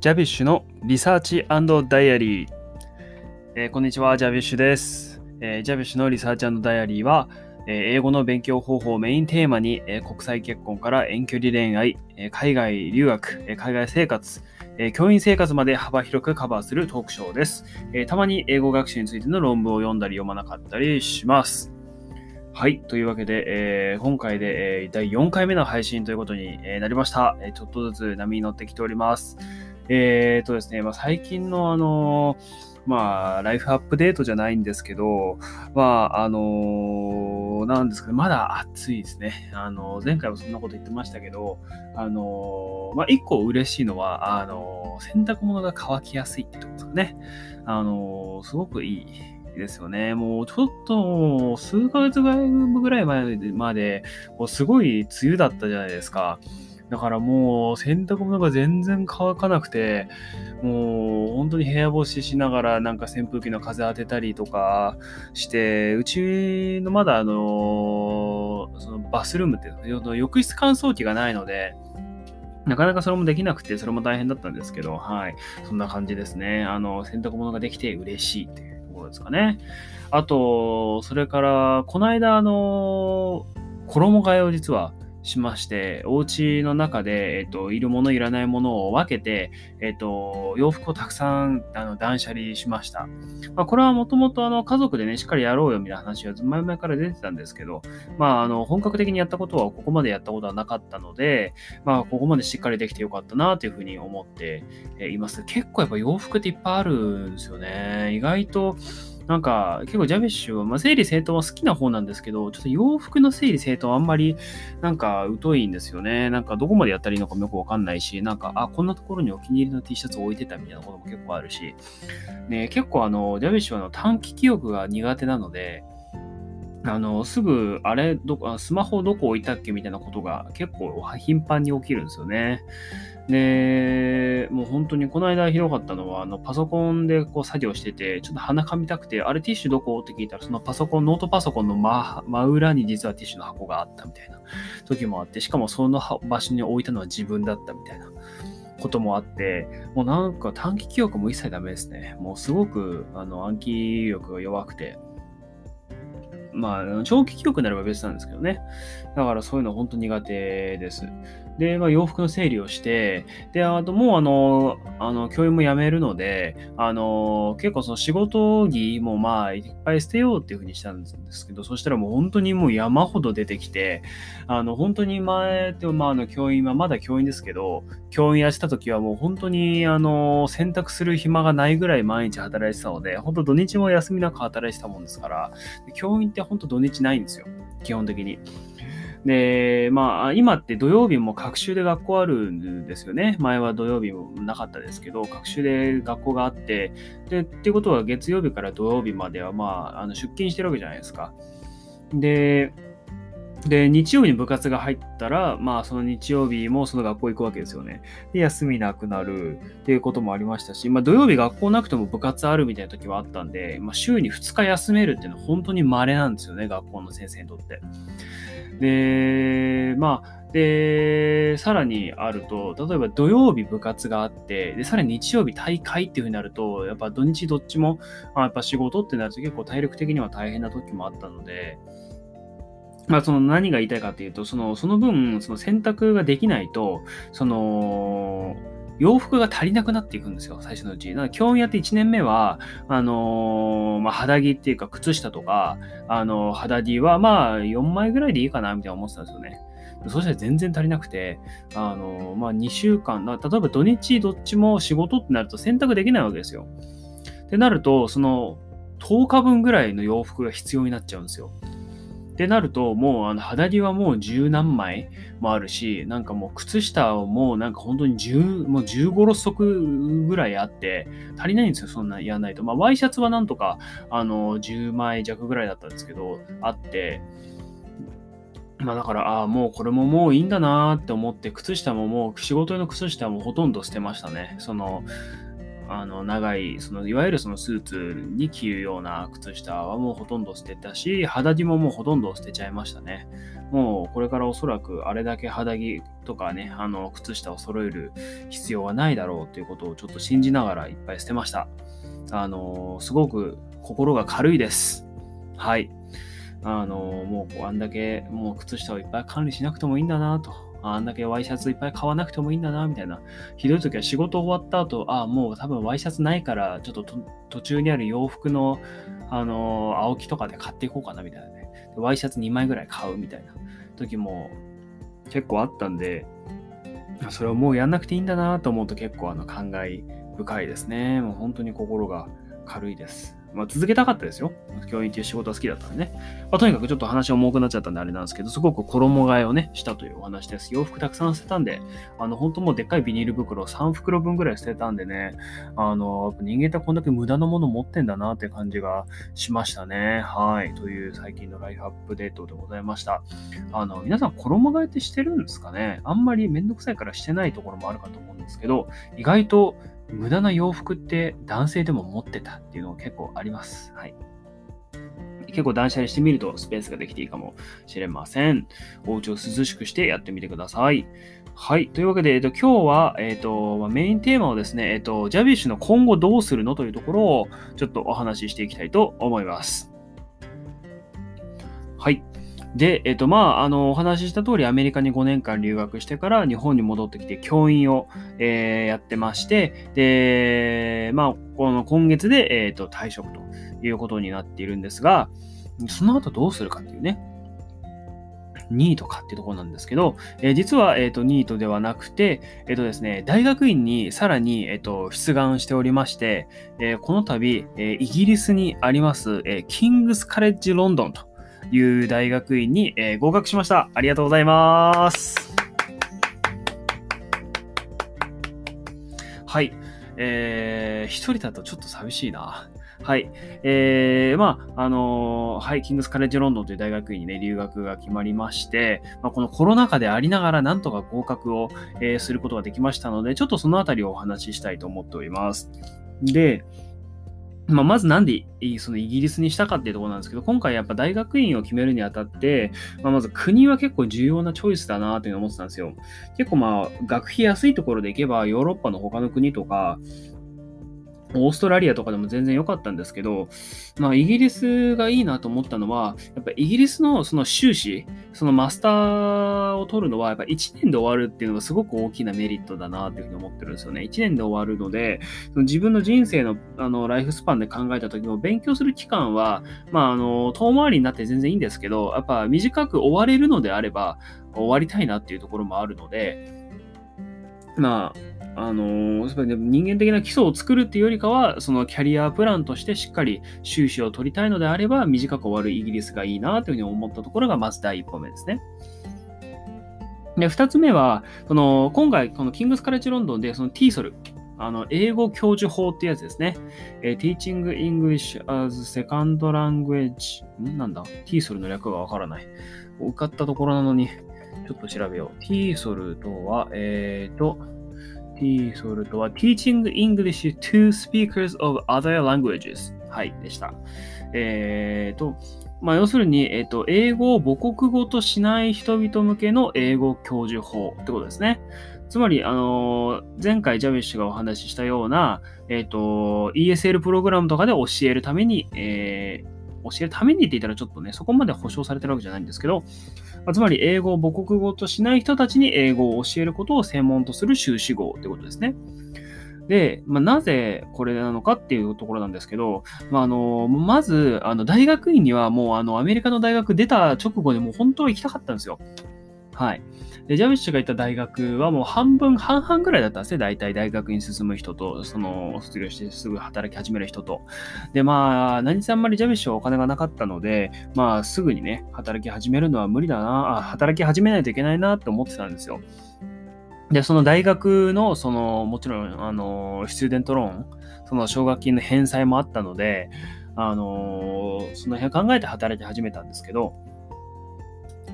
ジャビッシュのリサーチダイアリー、えーこんにちは、ジャビッシュです。えージャビッシュのリサーチダイアリーは、えー英語の勉強方法をメインテーマに、え国際結婚から遠距離恋愛、え海外留学、え海外生活、え教員生活まで幅広くカバーするトークショーです、えたまに英語学習についての論文を読んだり読まなかったりします。はい。というわけで、えー今回で、え第4回目の配信ということに、なりました、えちょっとずつ波に乗ってきております。えーとですね、まあ、最近のあのまあ、ライフアップデートじゃないんですけど、まあ、あのなんですかね、まだ暑いですね。あの、前回もそんなこと言ってましたけど、あのまあ、一個嬉しいのは、あの洗濯物が乾きやすいってところですかね。あのすごくいい。ですよね。もうちょっと数ヶ月ぐらい前まで、こうすごい梅雨だったじゃないですか。だからもう洗濯物が全然乾かなくて、もう本当に部屋干ししながらなんか扇風機の風当てたりとかして、うちのまだあの、そのバスルームっていうの、浴室乾燥機がないので、なかなかそれもできなくて、それも大変だったんですけど、はい。そんな感じですね。あの、洗濯物ができて嬉しいっていうところですかね。あと、それから、この間、あの、衣替えを実はしまして、お家の中で、えっと、いるもの、いらないものを分けて、えっと、洋服をたくさんあの断捨離しました。まあ、これはもともと家族でね、しっかりやろうよみたいな話は前々から出てたんですけど、まあ、あの本格的にやったことはここまでやったことはなかったので、まあ、ここまでしっかりできてよかったなというふうに思っています。結構やっぱ洋服っていっぱいあるんですよね。意外と、なんか、結構ジャビッシュは、まあ、整理整頓は好きな方なんですけど、ちょっと洋服の整理整頓はあんまり、なんか、疎いんですよね。なんか、どこまでやったらいいのかもよくわかんないし、なんか、あ、こんなところにお気に入りの T シャツ置いてたみたいなことも結構あるし、ね、結構あの、ジャビッシュはの短期記憶が苦手なので、あの、すぐ、あれ、どこ、スマホどこ置いたっけみたいなことが結構頻繁に起きるんですよね。で、もう本当にこの間ひどかったのは、あのパソコンでこう作業してて、ちょっと鼻かみたくて、あれティッシュどこ？って聞いたら、そのパソコン、ノートパソコンの真真裏に実はティッシュの箱があったみたいな時もあって、しかもその場所に置いたのは自分だったみたいなこともあって、もうなんか短期記憶も一切ダメですね。もうすごくあの暗記力が弱くて、まあ、長期記憶になれば別なんですけどね。だからそういうの本当苦手です。で、まあ、洋服の整理をして、で、あともうあの、あの、教員も辞めるので、あの、結構その仕事着もまあ、いっぱい捨てようっていうふうにしたんですけど、そしたらもう本当にもう山ほど出てきて、あの、本当に前って、まあ、あの、教員はまだ教員ですけど、教員やってた時はもう本当に、あの、選択する暇がないぐらい毎日働いてたので、本当土日も休みなく働いてたもんですから、教員って本当土日ないんですよ。基本的に。で、まあ、今って土曜日も学習で学校あるんですよね。前は土曜日もなかったですけど、学習で学校があって、で、っていうことは月曜日から土曜日までは、まあ、あの出勤してるわけじゃないですか。で、で、日曜日に部活が入ったら、まあ、その日曜日もその学校行くわけですよね。で、休みなくなるっていうこともありましたし、まあ、土曜日学校なくても部活あるみたいな時はあったんで、まあ、週に2日休めるっていうのは本当に稀なんですよね、学校の先生にとって。で、まあ、で、さらにあると、例えば土曜日部活があって、で、さらに日曜日大会っていう風になると、やっぱ土日どっちも、あ、やっぱ仕事ってなると結構体力的には大変な時もあったので、まあ、その何が言いたいかっていうと、その、その分、その選択ができないと、その、洋服が足りなくなっていくんですよ、最初のうち。だから、教員やって1年目は、あのーまあ、肌着っていうか、靴下とか、あの、肌着は、まあ、4枚ぐらいでいいかな、みたいな思ってたんですよね。そしたら全然足りなくて、あの、まあ、2週間、例えば土日どっちも仕事ってなると選択できないわけですよ。ってなると、その、10日分ぐらいの洋服が必要になっちゃうんですよ。ってなると、もうあの肌着はもう十何枚もあるし、なんかもう靴下をもうなんか本当に10、もう15、6足ぐらいあって、足りないんですよ、そんなやらないと。まあ、ワイシャツはなんとか、あの、10枚弱ぐらいだったんですけど、あって、まあだから、ああ、もうこれももういいんだなーって思って、靴下ももう仕事用の靴下もほとんど捨てましたね。その、あの長い、そのいわゆるそのスーツに着るような靴下はもうほとんど捨てたし、肌着ももうほとんど捨てちゃいましたね。もうこれからおそらくあれだけ肌着とかね、あの靴下を揃える必要はないだろうということをちょっと信じながらいっぱい捨てました。あのすごく心が軽いです。はい。あのもうあんだけもう靴下をいっぱい管理しなくてもいいんだなと。あんだけワイシャツいっぱい買わなくてもいいんだな、みたいな。ひどい時は仕事終わった後、ああ、もう多分ワイシャツないから、ちょっと途中にある洋服の、あのー、青木とかで買っていこうかな、みたいなね。ワイシャツ2枚ぐらい買うみたいな時も結構あったんで、それをもうやんなくていいんだなと思うと結構あの感慨深いですね。もう本当に心が軽いです。まあ、続けたかったですよ。教員っていう仕事は好きだったんでね。まあ、とにかくちょっと話重くなっちゃったんであれなんですけど、すごく衣替えをね、したというお話です。洋服たくさん捨てたんで、あの、本当もうでっかいビニール袋3袋分ぐらい捨てたんでね、あの、人間ってこんだけ無駄なもの持ってんだなって感じがしましたね。はい。という最近のライフアップデートでございました。あの、皆さん衣替えってしてるんですかね？あんまりめんどくさいからしてないところもあるかと思うんですけど、意外と無駄な洋服って男性でも持ってたっていうのが結構あります。はい。結構断捨離してみるとスペースができていいかもしれません。お家を涼しくしてやってみてください。はい。というわけで、えっと、今日は、えっと、メインテーマをですね、えっと、ジャビッシュの今後どうするのというところをちょっとお話ししていきたいと思います。はい。で、えっ、と、まあ、あの、お話しした通り、アメリカに5年間留学してから日本に戻ってきて教員を、えー、やってまして、で、まあ、この今月で、えっ、と、退職ということになっているんですが、その後どうするかっていうね、ニートかっていうところなんですけど、えー、実は、えーと、ニートではなくて、えっ、ー、とですね、大学院にさらに、えーと、出願しておりまして、えー、この度、えイギリスにあります、えキングスカレッジロンドンという大学院に、えー、合格しました。ありがとうございます。はい。えー、一人だとちょっと寂しいな。はい。えー、まあ、あのー、はい、キングスカレッジロンドンという大学院にね、留学が決まりまして、まあ、このコロナ禍でありながら、なんとか合格を、えー、することができましたので、ちょっとそのあたりをお話ししたいと思っております。で、まあ、まずなんでそのイギリスにしたかっていうところなんですけど、今回やっぱ大学院を決めるにあたって、まあ、まず国は結構重要なチョイスだなというのを思ってたんですよ。結構まあ学費安いところでいけばヨーロッパの他の国とか、オーストラリアとかでも全然良かったんですけど、まあ、イギリスがいいなと思ったのは、やっぱイギリスのその修士、そのマスターを取るのは、やっぱ1年で終わるっていうのがすごく大きなメリットだなっていうふうに思ってるんですよね。1年で終わるので、その自分の人生のあのライフスパンで考えた時も、勉強する期間は、まあ、あの、遠回りになって全然いいんですけど、やっぱ短く終われるのであれば、終わりたいなっていうところもあるので、まあ、あのー、人間的な基礎を作るっていうよりかは、そのキャリアプランとしてしっかり収支を取りたいのであれば、短く終わるイギリスがいいなというふうに思ったところが、まず第一歩目ですね。で、二つ目は、その、今回、このキングスカレッジロンドンで、その TSOL、あの、英語教授法ってやつですね。えー、Teaching English as Second Language。ん？なんだ ?TSOL の略がわからない。受かったところなのに、ちょっと調べよう。TSOL とは、えっ、ー、と、TESOL とは Teaching English to Speakers of Other Languages はいでした。えっ、ー、と、まあ、要するに、えっ、ー、と、英語を母国語としない人々向けの英語教授法ってことですね。つまり、あのー、前回ジャビッシュがお話ししたような、えっ、と、ESL プログラムとかで教えるために、えー、教えるためにって言ったらちょっとね、そこまで保証されてるわけじゃないんですけど、ま、つまり英語を母国語としない人たちに英語を教えることを専門とする修士号ってことですね。で、まあ、なぜこれなのかっていうところなんですけど、まあ、あのまず、あの大学院にはもうあのアメリカの大学出た直後でもう本当は行きたかったんですよ。はい。で、ジャビッシュが行った大学はもう半分、半々ぐらいだったんですね。大体大学に進む人と、その、卒業してすぐ働き始める人と。で、まあ、何せあんまりジャビッシュはお金がなかったので、まあ、すぐにね、働き始めるのは無理だな、あ働き始めないといけないなって思ってたんですよ。で、その大学の、その、もちろん、あの、スチューデントローン、その奨学金の返済もあったので、あの、その辺考えて働き始めたんですけど、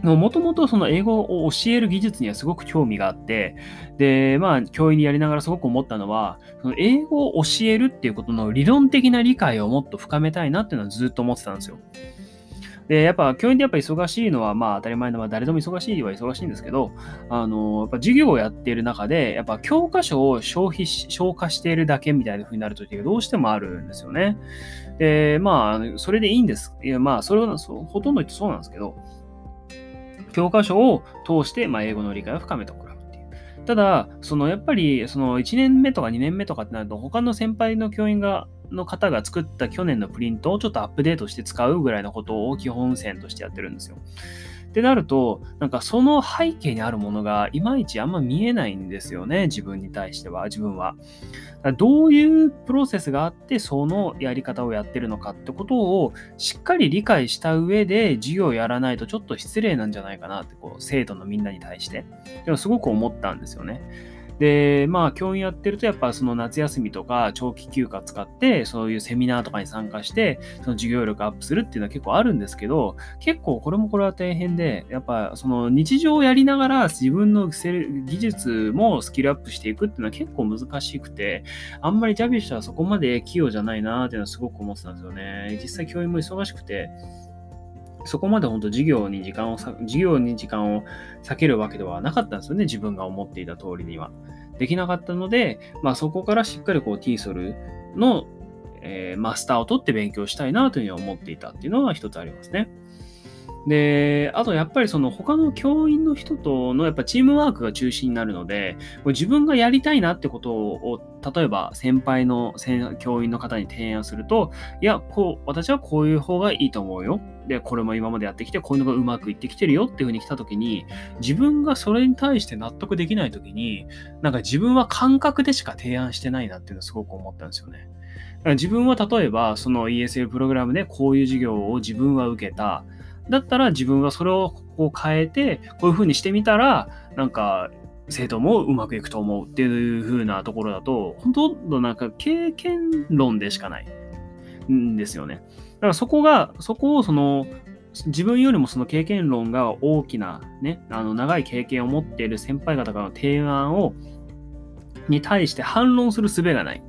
もともとその英語を教える技術にはすごく興味があって、で、まあ、教員にやりながらすごく思ったのは、その英語を教えるっていうことの理論的な理解をもっと深めたいなっていうのはずっと思ってたんですよ。で、やっぱ教員ってやっぱ忙しいのは、まあ当たり前の、まあ誰でも忙しいは忙しいんですけど、あの、やっぱ授業をやっている中で、やっぱ教科書を消費し、消化しているだけみたいな風になるときがどうしてもあるんですよね。で、まあ、それでいいんです。いや、まあ、それはほとんどそうなんですけど、教科書を通して、まあ、英語の理解を深めてもらうっていう。ただ、そのやっぱり、その1年目とか2年目とかってなると、他の先輩の教員が、の方が作った去年のプリントをちょっとアップデートして使うぐらいのことを基本線としてやってるんですよ。ってなると、なんかその背景にあるものがいまいちあんま見えないんですよね、自分に対しては、自分は。どういうプロセスがあってそのやり方をやってるのかってことをしっかり理解した上で授業をやらないとちょっと失礼なんじゃないかなってこう生徒のみんなに対してでもすごく思ったんですよね。で、まあ、教員やってると、やっぱその夏休みとか長期休暇使って、そういうセミナーとかに参加して、その授業力アップするっていうのは結構あるんですけど、結構これもこれは大変で、やっぱその日常をやりながら自分の技術もスキルアップしていくっていうのは結構難しくて、あんまりジャビッシュはそこまで器用じゃないなっていうのはすごく思ってたんですよね。実際教員も忙しくて、そこまで本当授業に時間を、授業に時間を避けるわけではなかったんですよね、自分が思っていた通りには。できなかったので、まあそこからしっかりこう TSOL の、えー、マスターを取って勉強したいなというふうに思っていたっていうのが一つありますね。で、あとやっぱりその他の教員の人とのやっぱチームワークが中心になるので、自分がやりたいなってことを、例えば先輩の教員の方に提案すると、いや、こう、私はこういう方がいいと思うよ。で、これも今までやってきて、こういうのがうまくいってきてるよっていう風に来た時に、自分がそれに対して納得できない時に、なんか自分は感覚でしか提案してないなっていうのをすごく思ったんですよね。自分は例えば、その ESL プログラムでこういう授業を自分は受けた。だったら自分はそれをこう変えて、こういう風にしてみたら、なんか、生徒もうまくいくと思うっていう風なところだと、ほとんどなんか経験論でしかないんですよね。だからそこが、そこをその、自分よりもその経験論が大きな、ね、あの長い経験を持っている先輩方からの提案を、に対して反論する術がない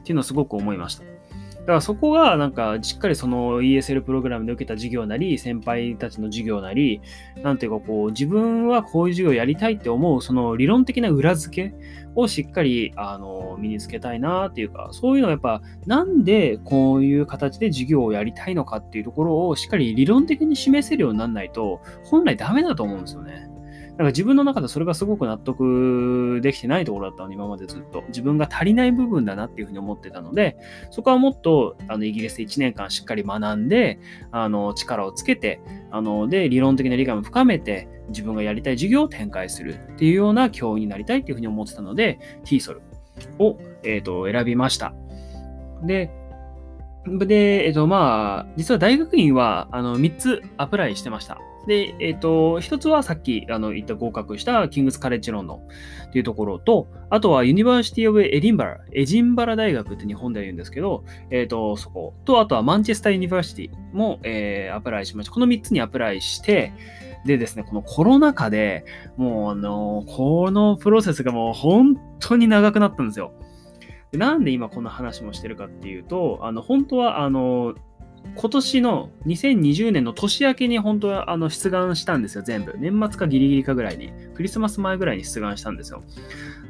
っていうのをすごく思いました。だからそこがなんかしっかりその ESL プログラムで受けた授業なり、先輩たちの授業なり、なんていうかこう自分はこういう授業やりたいって思うその理論的な裏付けをしっかりあの身につけたいなっていうか、そういうのはやっぱなんでこういう形で授業をやりたいのかっていうところをしっかり理論的に示せるようにならないと本来ダメだと思うんですよね。だか自分の中でそれがすごく納得できてないところだったの、今までずっと。自分が足りない部分だなっていうふうに思ってたので、そこはもっと、あの、イギリスで1年間しっかり学んで、あの、力をつけて、あの、で、理論的な理解も深めて、自分がやりたい授業を展開するっていうような教員になりたいっていうふうに思ってたので、 TESOL を、えっ、ー、と、選びました。で、で、えっ、ー、と、まあ、実は大学院は、あの、3つ apply してました。で、えっ、ー、と、一つはさっきあの言った合格したキングスカレッジロンドンっていうところと、あとは University of Edinburgh、エジンバラ大学って日本では言うんですけど、えっ、ー、と、そこと、あとはマンチェスターユニバーシティも、えー、アプライしました。この3つにアプライして、でですね、このコロナ禍でもうあの、このプロセスがもう本当に長くなったんですよ。なんで今この話もしてるかっていうと、あの、本当はあの、今年の2020年の年明けに本当はあの出願したんですよ、全部。年末かギリギリかぐらいに。クリスマス前ぐらいに出願したんですよ。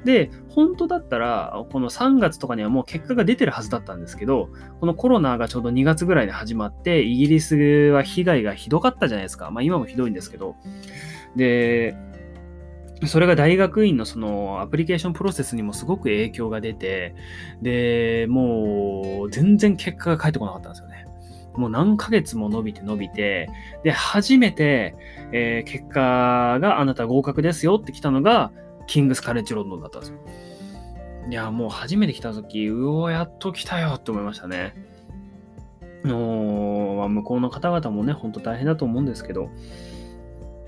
で、本当だったら、この3月とかにはもう結果が出てるはずだったんですけど、このコロナがちょうど2月ぐらいに始まって、イギリスは被害がひどかったじゃないですか。まあ今もひどいんですけど。で、それが大学院のそのアプリケーションプロセスにもすごく影響が出て、で、もう全然結果が返ってこなかったんですよね。もう何ヶ月も伸びて伸びて、で、初めて、えー、結果があなた合格ですよって来たのが、キングスカレッジロンドンだったんですよ。いや、もう初めて来た時、うお、やっと来たよって思いましたね。の向こうの方々もね、ほんと大変だと思うんですけど、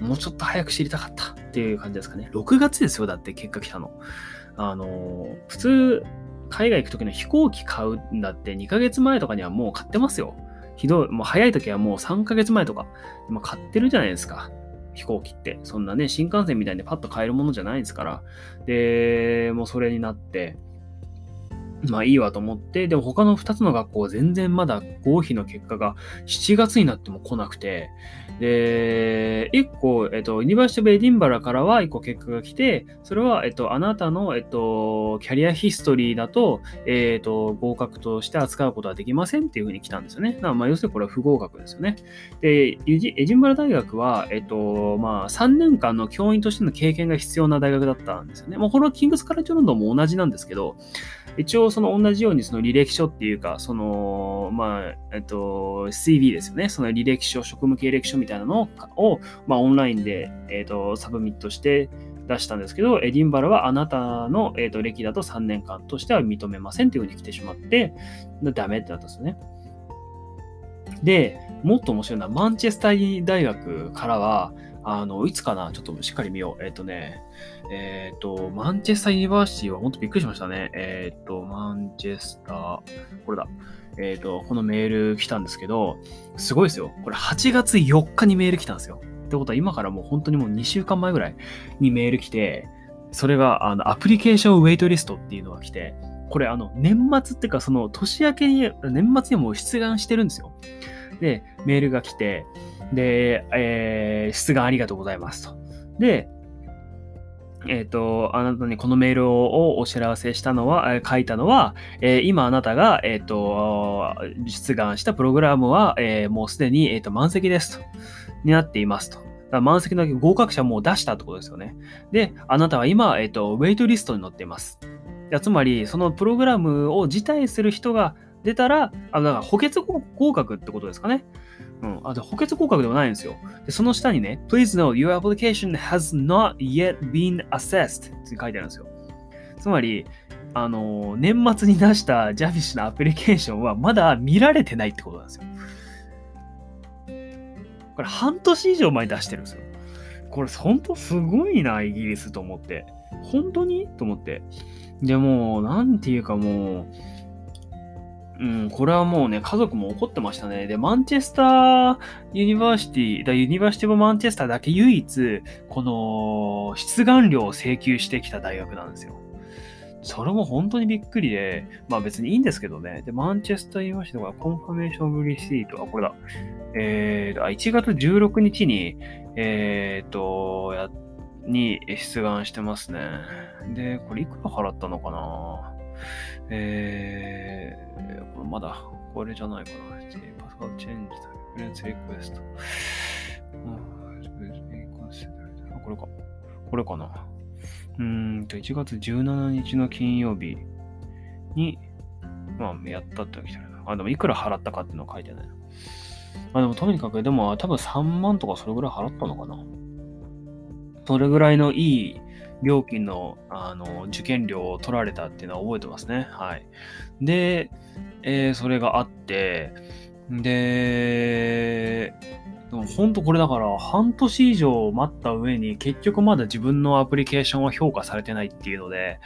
もうちょっと早く知りたかったっていう感じですかね。6月ですよ、だって結果来たの。あの普通、海外行く時の飛行機買うんだって2ヶ月前とかにはもう買ってますよ。ひどい、もう早い時はもう3ヶ月前とか、ま買ってるじゃないですか。飛行機って。そんなね、新幹線みたいにパッと買えるものじゃないですから。で、もうそれになって、まあいいわと思って、でも他の2つの学校全然まだ合否の結果が7月になっても来なくて、で、1個、えっと、 University of Edinburgh からは1個結果が来て、それは、えっと、あなたの、えっと、 career history だと、えっと、合格として扱うことはできませんっていうふうに来たんですよね。まあ、要するにこれは不合格ですよね。で、エディンバラ大学は、えっと、まあ、3年間の教員としての経験が必要な大学だったんですよね。まあ、これはキングスカレッジロンドンも同じなんですけど、一応その同じようにその履歴書っていうか、その、まあ、えっと、CV ですよね。その履歴書、職務経歴書みたいなのを、まあ、オンラインで、えっと、 submit して出したんですけど、エディンバラはあなたの、えっと、歴だと3年間としては認めませんっていうふうに来てしまって、ダメってなったんですよね。で、もっと面白いのは、マンチェスター大学からは、あの、いつかなちょっとしっかり見よう。えっ、とね、えっ、ー、と、マンチェスターユニバーシティは本当びっくりしましたね。えっ、ー、と、マンチェスター、これだ。えっ、と、このメール来たんですけど、すごいですよ。これ8月4日にメール来たんですよ。ってことは今からもう本当にもう2週間前ぐらいにメール来て、それが、あの、アプリケーションウェイトリストっていうのが来て、これあの、年末っていうかその年明けに、年末にもう出願してるんですよ。で、メールが来て、で、えー、出願ありがとうございますと。で、えっ、ー、と、あなたにこのメールをお知らせしたのは、書いたのは、えー、今あなたが、えっ、ー、と、出願したプログラムは、え、もうすでに、えっ、と、満席ですと。になっていますと。だ満席の合格者も出したってことですよね。で、あなたは今、えっ、と、ウェイトリストに載っています。つまり、そのプログラムを辞退する人が出たら、あだから補欠合格ってことですかね。うん。あ、で、補欠合格ではないんですよ。で、その下にね、Please note, your application has not yet been assessed って書いてあるんですよ。つまり、あの、年末に出したジャビッシュのアプリケーションはまだ見られてないってことなんですよ。これ半年以上前に出してるんですよ。これ本当すごいな、イギリスと思って。本当に？と思って。でも、なんていうかもう、うん、これはもうね、家族も怒ってましたね。で、マンチェスターユニバーシティ、だユニバーシティブマンチェスターだけ唯一、この、出願料を請求してきた大学なんですよ。それも本当にびっくりで、まあ別にいいんですけどね。で、マンチェスターユニバーシティはコンファメーションブリシート、あ、これだ。えー、1月16日に、えー、と、や、に出願してますね。で、これいくら払ったのかな？えー、これまだ、これじゃないかな。パスワードチェンジと、フレンスリクエスト。これか。これかな。うんと、1月17日の金曜日に、まあ、やったっての来てるな。あ、でもいくら払ったかっていうのは書いてないな。あ、でもとにかく、でも多分3万とかそれぐらい払ったのかな。それぐらいのいい料金のあの受験料を取られたっていうのは覚えてますね。はい。で、えー、それがあって、で、でも本当これだから半年以上待った上に結局まだ自分のアプリケーションは評価されてないっていうので、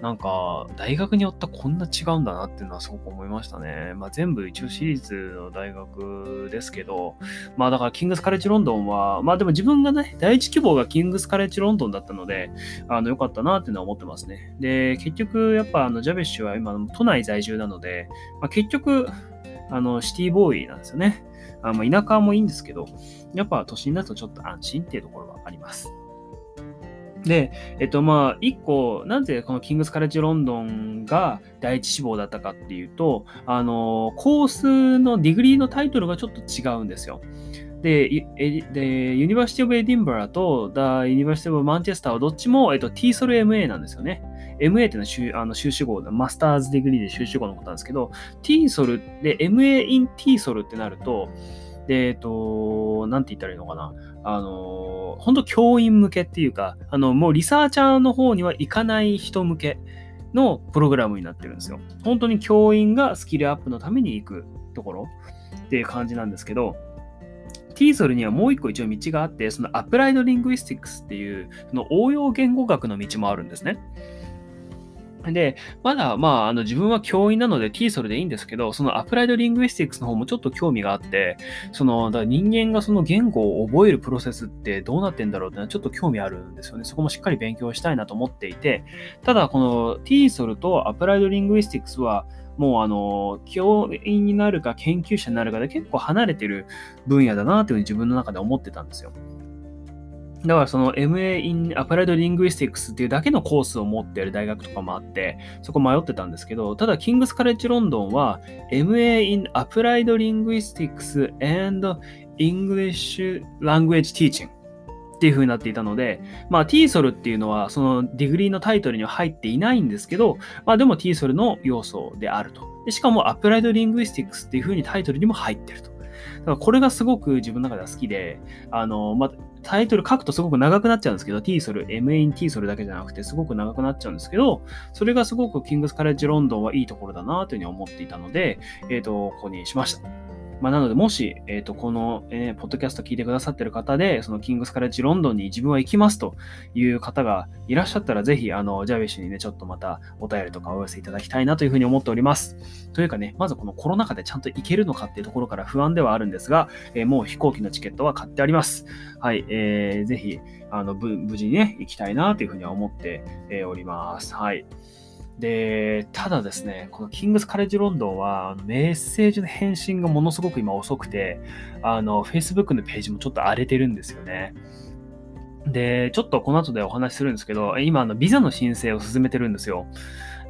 なんか大学によってこんな違うんだなっていうのはすごく思いましたね。まあ全部一応私立の大学ですけど、まあだからキングスカレッジロンドンは、まあでも自分がね、第一希望がキングスカレッジロンドンだったので、あの良かったなっていうのは思ってますね。で、結局やっぱあのジャベッシュは今都内在住なので、まあ、結局、あのシティボーイなんですよね。あまあ、田舎もいいんですけど、やっぱ都心だとちょっと安心っていうところはあります。で、えっとまあ、一個、なぜこのキングスカレッジロンドンが第一志望だったかっていうと、あの、コースの degree のタイトルがちょっと違うんですよ。で、で University of Edinburgh と、 The University of Manchester はどっちも、えっと、 TESOL MA なんですよね。MA っていうのは修あの修士号 master's degree で修士号のことなんですけど、 TESOL で MA in T ソルってなると、で、えっと、なんて言ったらいいのかな。あの、本当教員向けっていうか、あの、もうリサーチャーの方には行かない人向けのプログラムになってるんですよ。本当に教員がスキルアップのために行くところっていう感じなんですけど、ティーソルにはもう一個一応道があって、そのアプライドリングイスティックスっていう、その応用言語学の道もあるんですね。で、まだ、まあ、あの、自分は教員なので TSOL でいいんですけど、そのアプライドリングイスティックスの方もちょっと興味があって、その、だ人間がその言語を覚えるプロセスってどうなってんだろうってのはちょっと興味あるんですよね。そこもしっかり勉強したいなと思っていて、ただ、この TSOL とアプライドリングイスティックスは、もうあの、教員になるか研究者になるかで結構離れてる分野だなというふうに自分の中で思ってたんですよ。だからその MA in Applied Linguistics っていうだけのコースを持っている大学とかもあって、そこ迷ってたんですけど、ただ King's College London は MA in Applied Linguistics and English Language Teaching っていう風になっていたので、まあ TESOL っていうのはその degree のタイトルには入っていないんですけど、まあでも TSOL の要素であると。でしかも Applied Linguistics っていう風にタイトルにも入ってると。だからこれがすごく自分の中では好きで、あの、まあ、タイトル書くとすごく長くなっちゃうんですけど、ティーソル、m a n t ソルだけじゃなくてすごく長くなっちゃうんですけど、それがすごくキングスカレッジロンドンはいいところだなというふうに思っていたので、えっ、ー、と、ここにしました。まあ、なので、もし、えっ、ー、と、この、えー、ポッドキャスト聞いてくださってる方で、そのキングスカレッジロンドンに自分は行きますという方がいらっしゃったら、ぜひ、あの、ジャビッシュにね、ちょっとまたお便りとかお寄せいただきたいなというふうに思っております。というかね、まずこのコロナ禍でちゃんと行けるのかっていうところから不安ではあるんですが、えー、もう飛行機のチケットは買ってあります。はい、えー、ぜひ、あの、無事にね、行きたいなというふうには思って、え、おります。はい。で、ただですね、このキングスカレッジロンドンは、メッセージの返信がものすごく今遅くて、あの、Facebook のページもちょっと荒れてるんですよね。で、ちょっとこの後でお話しするんですけど、今、あの、ビザの申請を進めてるんですよ。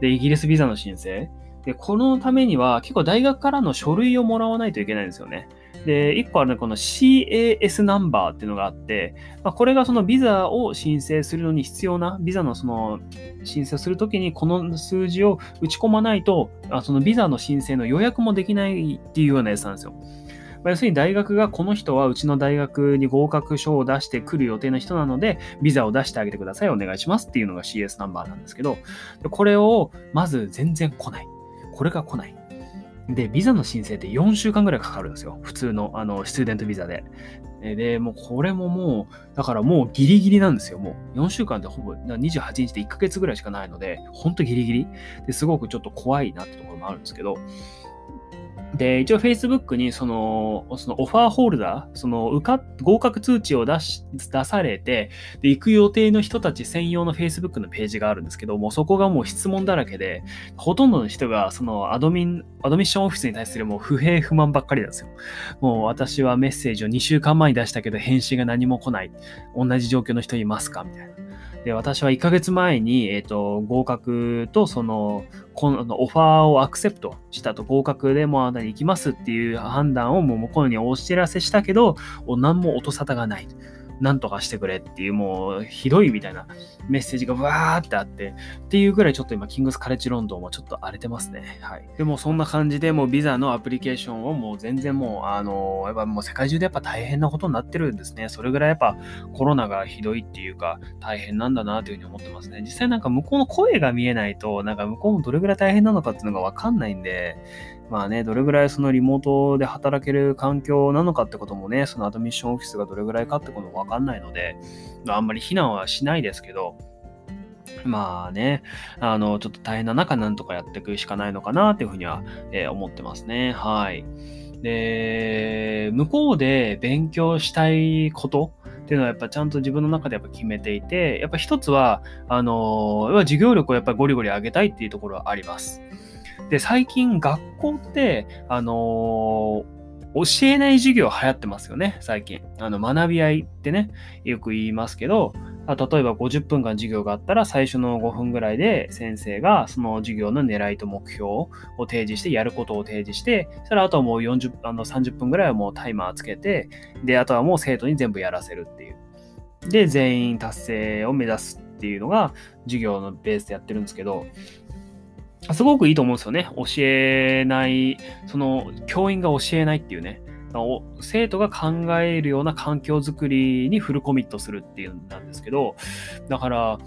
で、イギリスビザの申請。で、このためには結構大学からの書類をもらわないといけないんですよね。で、1個あるのこの CAS ナンバーっていうのがあって、まあ、これがそのビザを申請するのに必要な、ビザのその申請するときにこの数字を打ち込まないと、あそのビザの申請の予約もできないっていうようなやつなんですよ。まあ、要するに大学がこの人はうちの大学に合格書を出してくる予定の人なので、ビザを出してあげてください、お願いしますっていうのが CS ナンバーなんですけど、これをまず全然来ない。これが来ない。で、ビザの申請って4週間ぐらいかかるんですよ。普通の、あの、スチューデントビザで。で、もうこれももう、だからもうギリギリなんですよ。もう4週間でほぼ28日で1ヶ月ぐらいしかないので、ほんとギリギリ。ですごくちょっと怖いなってところもあるんですけど、で、一応 Facebook にその、そのオファーホルダー、その受か、合格通知を出し、出されて、で、行く予定の人たち専用の Facebook のページがあるんですけど、もうそこがもう質問だらけで、ほとんどの人がそのアドミン、アドミッションオフィスに対するもう不平不満ばっかりなんですよ。もう私はメッセージを2週間前に出したけど返信が何も来ない。同じ状況の人いますか？みたいな。で、私は1ヶ月前に、え、ー、と、合格と、その、このオファーをアクセプトしたと、合格でもあなたに行きますっていう判断をもう向こうにお知らせしたけど、何も音沙汰がない。なんとかしてくれっていう、もう、ひどいみたいなメッセージがわーってあって、っていうぐらいちょっと今、キングスカレッジロンドンはちょっと荒れてますね。はい。でも、そんな感じで、もうビザのアプリケーションをもう全然もう、あの、やっぱもう世界中でやっぱ大変なことになってるんですね。それぐらいやっぱコロナがひどいっていうか、大変なんだなというふうに思ってますね。実際なんか向こうの声が見えないと、なんか向こうもどれぐらい大変なのかっていうのがわかんないんで、まあね、どれぐらいそのリモートで働ける環境なのかってこともね、そのアドミッションオフィスがどれぐらいかってこともわかんないので、まああんまり非難はしないですけど、まあね、あの、ちょっと大変な中なんとかやっていくしかないのかなっていうふうには、えー、思ってますね。はい。で、向こうで勉強したいことっていうのはやっぱちゃんと自分の中でやっぱ決めていて、やっぱ一つは、あの、要は授業力をやっぱりゴリゴリ上げたいっていうところはあります。で、最近学校って、あのー教えない授業流行ってますよね、最近。あの、学び合いってね、よく言いますけど、例えば50分間授業があったら最初の5分ぐらいで先生がその授業の狙いと目標を提示してやることを提示してそれらあとはもう40あの30分ぐらいはもうタイマーつけてであとはもう生徒に全部やらせるっていうで全員達成を目指すっていうのが授業のベースでやってるんですけどすごくいいと思うんですよね。教えない、その、教員が教えないっていうね。生徒が考えるような環境づくりにフルコミットするっていうんなんですけど、だから、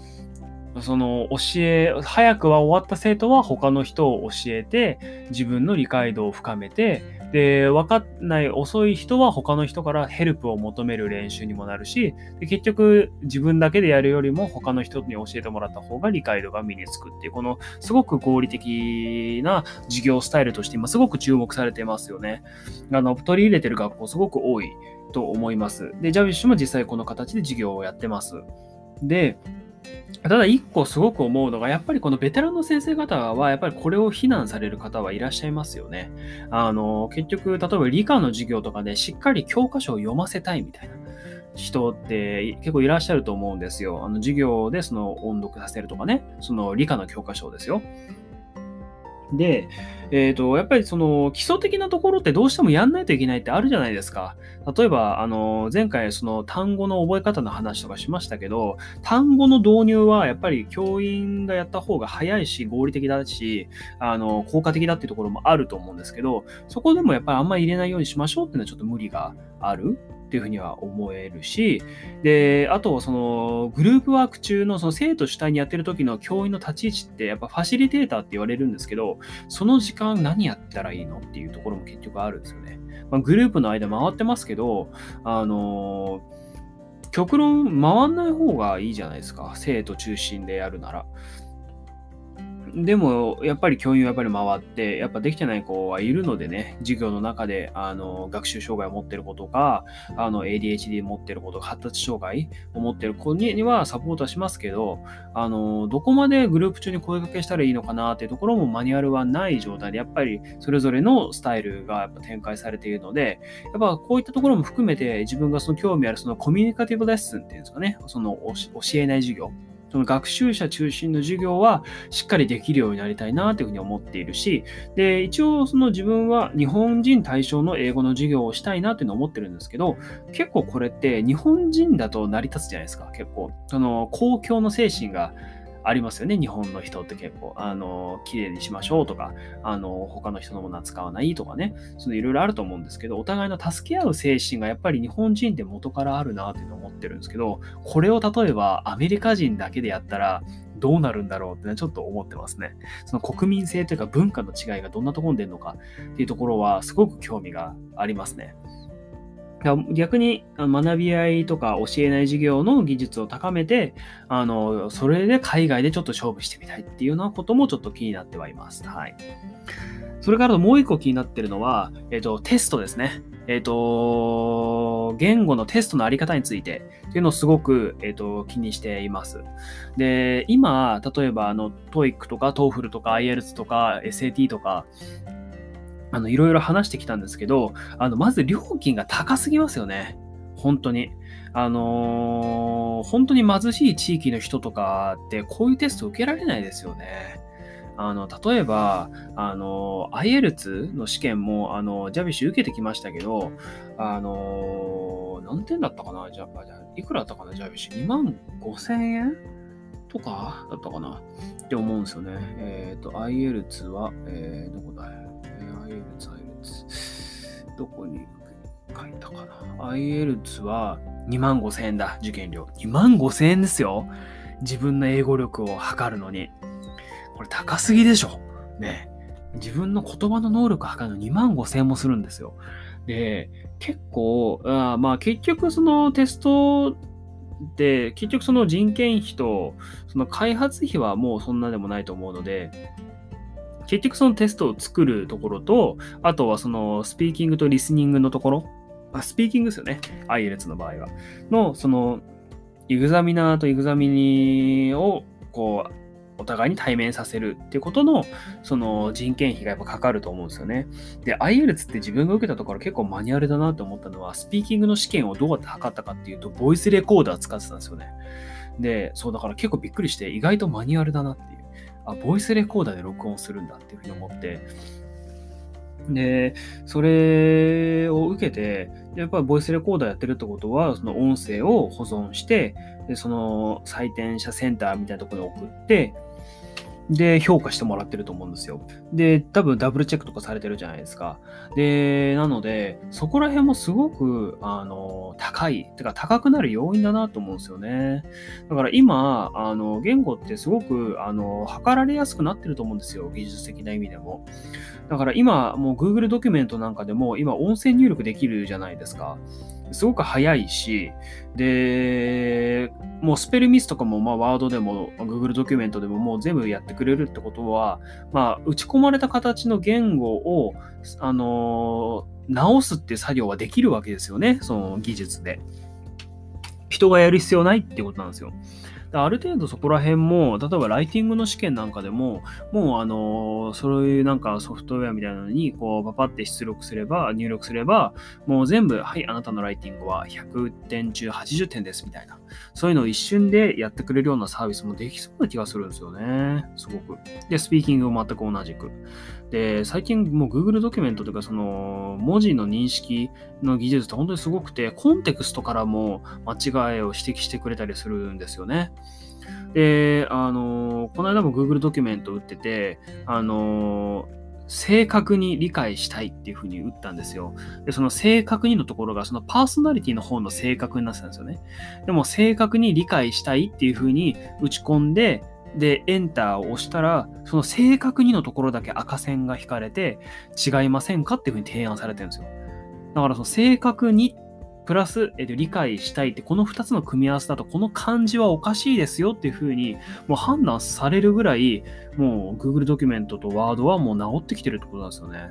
その教え、早くは終わった生徒は他の人を教えて、自分の理解度を深めて、で、分かんない遅い人は他の人からヘルプを求める練習にもなるし、で結局自分だけでやるよりも他の人に教えてもらった方が理解度が身につくっていう、このすごく合理的な授業スタイルとして今すごく注目されてますよね。あの、取り入れてる学校すごく多いと思います。で、ジャビッシュも実際この形で授業をやってます。で、ただ一個すごく思うのが、やっぱりこのベテランの先生方は、やっぱりこれを非難される方はいらっしゃいますよね。あの、結局、例えば理科の授業とかでしっかり教科書を読ませたいみたいな人って結構いらっしゃると思うんですよ。あの、授業でその音読させるとかね、その理科の教科書ですよ。で、えっ、ー、と、やっぱりその基礎的なところってどうしてもやんないといけないってあるじゃないですか。例えば、あの、前回その単語の覚え方の話とかしましたけど、単語の導入はやっぱり教員がやった方が早いし、合理的だし、あの、効果的だっていうところもあると思うんですけど、そこでもやっぱりあんまり入れないようにしましょうっていうのはちょっと無理がある。っていうふうには思えるし、で、あと、その、グループワーク中のその生徒主体にやってる時の教員の立ち位置って、やっぱファシリテーターって言われるんですけど、その時間何やったらいいのっていうところも結局あるんですよね。まあ、グループの間回ってますけど、あの極論回んない方がいいじゃないですか。生徒中心でやるなら。でも、やっぱり教員はやっぱり回って、やっぱできてない子はいるのでね、授業の中で、あの、学習障害を持ってる子とか、あの、ADHD 持ってる子とか、発達障害を持ってる子にはサポートはしますけど、あの、どこまでグループ中に声掛けしたらいいのかなっていうところもマニュアルはない状態で、やっぱりそれぞれのスタイルがやっぱ展開されているので、やっぱこういったところも含めて自分がその興味あるそのコミュニカティブレッスンっていうんですかね、その教えない授業。その学習者中心の授業はしっかりできるようになりたいなというふうに思っているし、で、一応その自分は日本人対象の英語の授業をしたいなというのを思ってるんですけど、結構これって日本人だと成り立つじゃないですか、結構。その公共の精神がありますよね、日本の人って結構。あの、綺麗にしましょうとか、あの、他の人のものは使わないとかね、そのいろいろあると思うんですけど、お互いの助け合う精神がやっぱり日本人って元からあるなっていうのを思ってるんですけど、これを例えばアメリカ人だけでやったら、どうなるんだろうって、ね、ちょっと思ってますね。その国民性というか文化の違いがどんなところに出るのかっていうところはすごく興味がありますね。逆に学び合いとか教えない授業の技術を高めて、あの、それで海外でちょっと勝負してみたいっていうようなこともちょっと気になってはいます。はい。それからもう一個気になってるのは、えっ、と、テストですね。えっ、と、言語のテストのあり方についてっていうのをすごく、えっ、と、気にしています。で、今、例えば、あの、TOEIC とか TOEFL とか IELTS とか SAT とか、あの、いろいろ話してきたんですけど、あの、まず料金が高すぎますよね。本当に。あのー、本当に貧しい地域の人とかってこういうテスト受けられないですよね。あの、例えば、あの、IELTS の試験も、あの、ジャビッシュ受けてきましたけど、あの、何点だったかな？じゃあ、じゃいくらだったかな？ジャビッシュ。2万5千円とかだったかな？って思うんですよね。えっ、ー、と、IELTS は、えー、どこだ？どこに書いたかな ?IELTS は2万5千円だ、受験料。2万5千円ですよ。自分の英語力を測るのに。これ高すぎでしょ。ね。自分の言葉の能力を測るの2万5千円もするんですよ。で、結構、あまあ結局そのテストで、結局その人件費と、その開発費はもうそんなでもないと思うので、結局そのテストを作るところと、あとはそのスピーキングとリスニングのところ、あスピーキングですよね。IELTS の場合は。の、その、 examiner と examinee を、こう、お互いに対面させるっていうことの、その人件費がやっぱかかると思うんですよね。で、IELTS って自分が受けたところ結構マニュアルだなと思ったのは、スピーキングの試験をどうやって測ったかっていうと、ボイスレコーダー使ってたんですよね。で、そうだから結構びっくりして、意外とマニュアルだなっていう。あ、ボイスレコーダーで録音するんだっていうふうに思って、で、それを受けて、やっぱりボイスレコーダーやってるってことは、その音声を保存して、でその採点者センターみたいなところに送って、で、評価してもらってると思うんですよ。で、多分ダブルチェックとかされてるじゃないですか。で、なので、そこら辺もすごく、あの、高い、てか高くなる要因だなと思うんですよね。だから今、あの、言語ってすごく、あの、測られやすくなってると思うんですよ。技術的な意味でも。だから今、もう Google ドキュメントなんかでも、今音声入力できるじゃないですか。すごく早いし、で、もうスペルミスとかも、まあ、ワードでも、Google ドキュメントでももう全部やってくれるってことは、まあ、打ち込まれた形の言語を、あのー、直すって作業はできるわけですよね、その技術で。人がやる必要ないってことなんですよ。ある程度そこら辺も、例えばライティングの試験なんかでも、もうあの、そういうなんかソフトウェアみたいなのに、こう、パパって出力すれば、入力すれば、もう全部、はい、あなたのライティングは100点中80点ですみたいな。そういうのを一瞬でやってくれるようなサービスもできそうな気がするんですよね。すごく。で、スピーキングも全く同じく。で、最近もう Google ドキュメントというか、その文字の認識の技術って本当にすごくて、コンテクストからも間違いを指摘してくれたりするんですよね。で、あの、この間も Google ドキュメント打ってて、あの、正確に理解したいっていうふうに打ったんですよ。で、その正確にのところが、そのパーソナリティの方の正確になってたんですよね。でも正確に理解したいっていうふうに打ち込んで、で、エンターを押したら、その正確にのところだけ赤線が引かれて、違いませんかっていうふうに提案されてるんですよ。だからその正確にプラス、えっと、理解したいって、この2つの組み合わせだと、この漢字はおかしいですよっていうふうに、もう判断されるぐらい、もう Google ドキュメントとワードはもう治ってきてるってことなんですよね。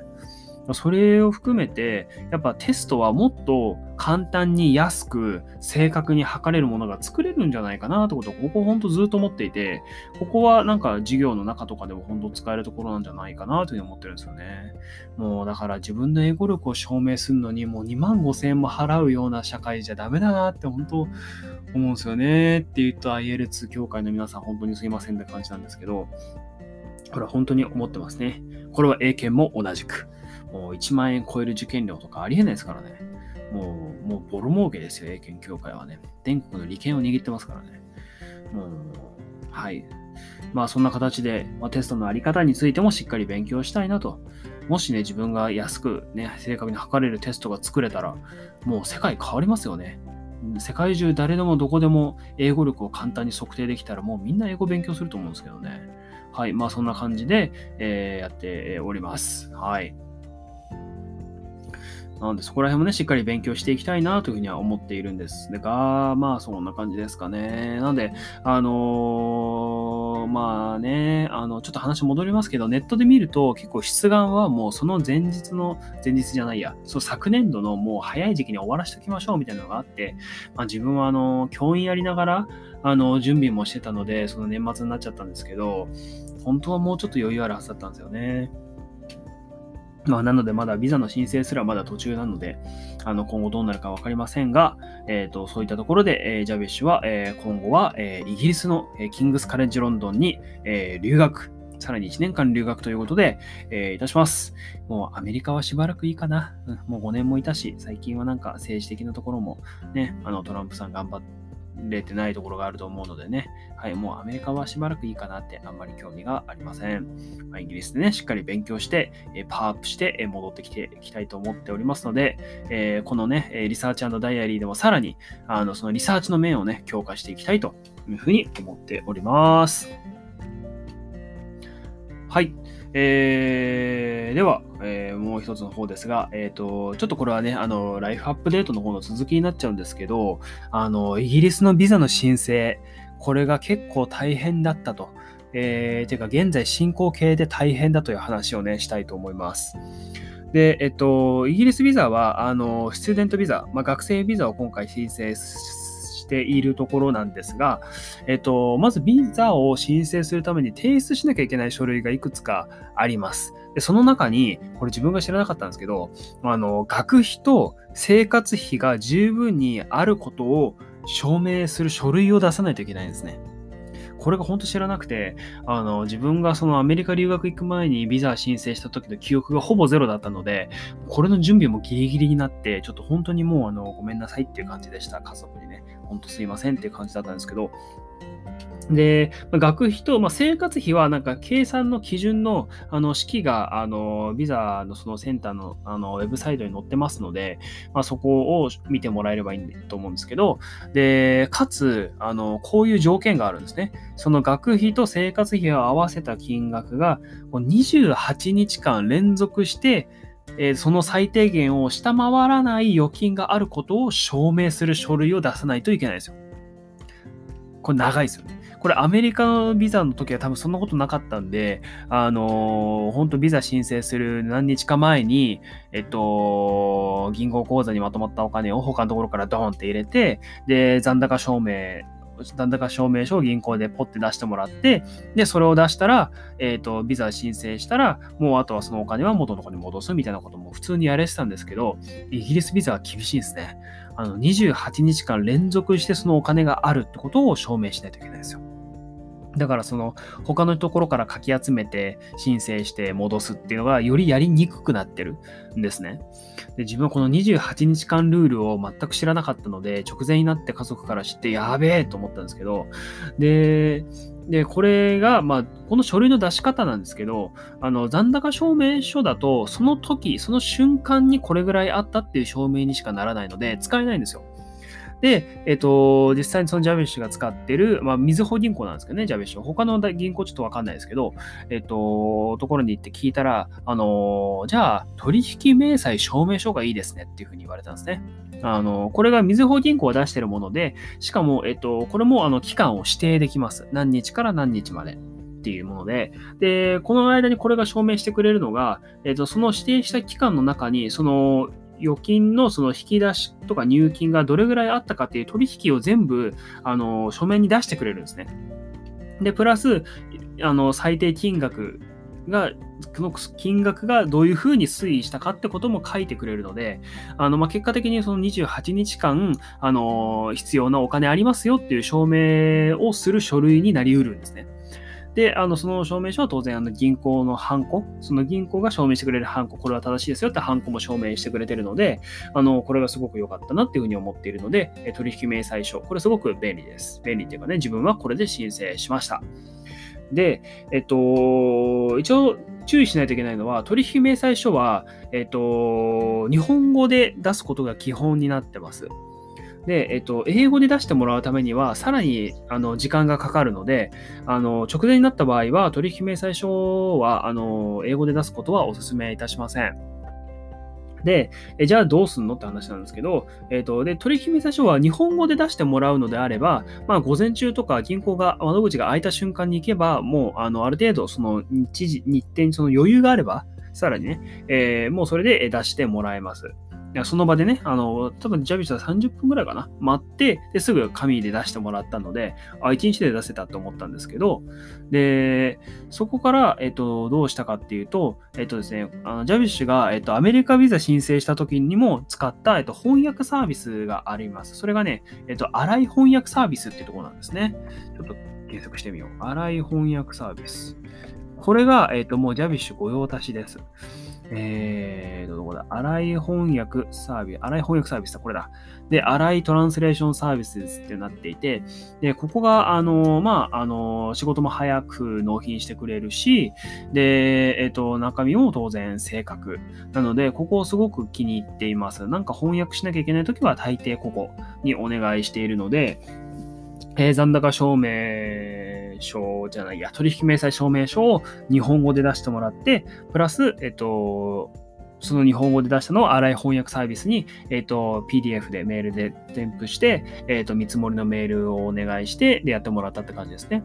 それを含めて、やっぱテストはもっと簡単に安く正確に測れるものが作れるんじゃないかなってことを、ここほんとずっと思っていて、ここはなんか授業の中とかでも本当使えるところなんじゃないかなというふうに思ってるんですよね。もうだから自分の英語力を証明するのにもう2万5千円も払うような社会じゃダメだなって本当思うんですよね。って言うと IL2 協会の皆さん本当にすいませんって感じなんですけど、これは本当に思ってますね。これは英検も同じく。もう1万円超える受験料とかありえないですからね。もう、もうボロ儲けですよ、英検協会はね。全国の利権を握ってますからね。もう、はい。まあそんな形で、まあ、テストのあり方についてもしっかり勉強したいなと。もしね、自分が安くね、正確に測れるテストが作れたら、もう世界変わりますよね。世界中誰でもどこでも英語力を簡単に測定できたら、もうみんな英語勉強すると思うんですけどね。はい。まあそんな感じで、えー、やっております。はい。なので、そこら辺もね、しっかり勉強していきたいなというふうには思っているんですが、まあ、そんな感じですかね。なので、あのー、まあね、あの、ちょっと話戻りますけど、ネットで見ると、結構出願はもうその前日の、前日じゃないや、その昨年度のもう早い時期に終わらせておきましょうみたいなのがあって、まあ、自分はあの、教員やりながら、あの、準備もしてたので、その年末になっちゃったんですけど、本当はもうちょっと余裕あるはずだったんですよね。まあ、なので、まだビザの申請すらまだ途中なので、あの、今後どうなるかわかりませんが、えっ、ー、と、そういったところで、えー、ジャビッシュは、えー、今後は、えイギリスの、えキングスカレッジロンドンに、え留学、さらに1年間留学ということで、えいたします。もうアメリカはしばらくいいかな。もう5年もいたし、最近はなんか政治的なところもね、あのトランプさん頑張って、れてないところがあると思うのでね、はい、もうアメリカはしばらくいいかなってあんまり興味がありません。まあ、イギリスでね、しっかり勉強して、えパワーアップして、戻ってきていきたいと思っておりますので、えー、このね、リサーチダイアリーでもさらに、あの、そのリサーチの面をね、強化していきたいというふうに思っております。はい。えー、では、もう一つの方ですが、えっ、ー、と、ちょっとこれはね、あの、ライフアップデートの方の続きになっちゃうんですけど、あの、イギリスのビザの申請、これが結構大変だったと。えー、てか、現在進行形で大変だという話をね、したいと思います。で、えっと、イギリスビザは、あの、スチューデントビザ、まあ、学生ビザを今回申請しているところなんですが、えっと、まずビザを申請するために提出しなきゃいけない書類がいくつかあります。でその中に、これ自分が知らなかったんですけど、あの、学費と生活費が十分にあることを証明する書類を出さないといけないんですね。これが本当知らなくて、あの、自分がそのアメリカ留学行く前にビザ申請した時の記憶がほぼゼロだったので、これの準備もギリギリになって、ちょっと本当にもうあの、ごめんなさいっていう感じでした、家族にね。ほんとすいませんっていう感じだったんですけど、で、学費と、まあ、生活費はなんか計算の基準のあの式があのビザのそのセンターのあのウェブサイトに載ってますので、まあ、そこを見てもらえればいいと思うんですけど、で、かつ、あの、こういう条件があるんですね。その学費と生活費を合わせた金額が28日間連続して、え、その最低限を下回らない預金があることを証明する書類を出さないといけないですよ。これ長いですよね。これアメリカのビザの時は多分そんなことなかったんで、あのー、本当ビザ申請する何日か前に、えっと、銀行口座にまとまったお金を他のところからドーンって入れて、で、残高証明残高証明書を銀行でポッて出してもらって、で、それを出したら、えっ、と、ビザ申請したら、もうあとはそのお金は元のとこに戻すみたいなことも普通にやれてたんですけど、イギリスビザは厳しいですね。あの、28日間連続してそのお金があるってことを証明しないといけないですよ。だからその他のところからかき集めて申請して戻すっていうのがよりやりにくくなってるんですね。で自分はこの28日間ルールを全く知らなかったので直前になって家族から知ってやべえと思ったんですけどでで、これが、まあ、この書類の出し方なんですけど、あの、残高証明書だと、その時、その瞬間にこれぐらいあったっていう証明にしかならないので、使えないんですよ。で、えっ、と、実際にそのジャビッシュが使ってる、まあ、みずほ銀行なんですけどね、ジャビッシュ。他の銀行ちょっとわかんないですけど、えっ、と、ところに行って聞いたら、あの、じゃあ、取引明細証明書がいいですねっていうふうに言われたんですね。あの、これがみずほ銀行が出しているもので、しかも、えっ、と、これも、あの、期間を指定できます。何日から何日まで。っていうもので、で、この間にこれが証明してくれるのが、えっ、と、その指定した期間の中に、その預金のその引き出しとか入金がどれぐらいあったかっていう取引を全部、あの、書面に出してくれるんですね。で、プラス、あの、最低金額が、の金額がどういうふうに推移したかってことも書いてくれるので、あの、まあ、結果的にその28日間、あの、必要なお金ありますよっていう証明をする書類になり得るんですね。で、あの、その証明書は当然、あの、銀行のハンコ、その銀行が証明してくれるハンコ、これは正しいですよってハンコも証明してくれてるので、あの、これがすごく良かったなっていうふうに思っているので、取引明細書、これすごく便利です。便利っていうかね、自分はこれで申請しました。で、えっと、一応注意しないといけないのは、取引明細書は、えっと、日本語で出すことが基本になってます。で、えっと、英語で出してもらうためには、さらにあの時間がかかるので、あの直前になった場合は、取引明細書はあの英語で出すことはお勧めいたしません。で、えじゃあどうすんの？って話なんですけど、えっ、ー、と、で、取引明細書は日本語で出してもらうのであれば、まあ、午前中とか銀行が、窓口が開いた瞬間に行けば、もう、あの、ある程度、その日時、日程にその余裕があれば、さらにね、えー、もうそれで出してもらえます。その場でね、あの、多分ジャビスは30分ぐらいかな、待って、ですぐ紙で出してもらったので、あ、1日で出せたと思ったんですけど、で、そこから、えっと、どうしたかっていうと、えっとですね、あのジャビッシュが、えっと、アメリカビザ申請した時にも使った、えっと、翻訳サービスがあります。それがね、えっと、荒い翻訳サービスっていうところなんですね。ちょっと検索してみよう。荒い翻訳サービス。これが、えっと、もうジャビッシュ御用達です。えー、こだ荒い翻訳サービス、荒い翻訳サービスだ、これだ。で、荒いトランスレーションサービスってなっていて、で、ここが、あの、まあ、あの、仕事も早く納品してくれるし、で、えっ、と、中身も当然正確。なので、ここをすごく気に入っています。なんか翻訳しなきゃいけないときは大抵ここにお願いしているので、えー、残高証明書じゃないや、取引明細証明書を日本語で出してもらって、プラス、えっと、その日本語で出したのを荒い翻訳サービスに、えっ、と、PDF でメールで添付して、えっ、と、見積もりのメールをお願いして、で、やってもらったって感じですね。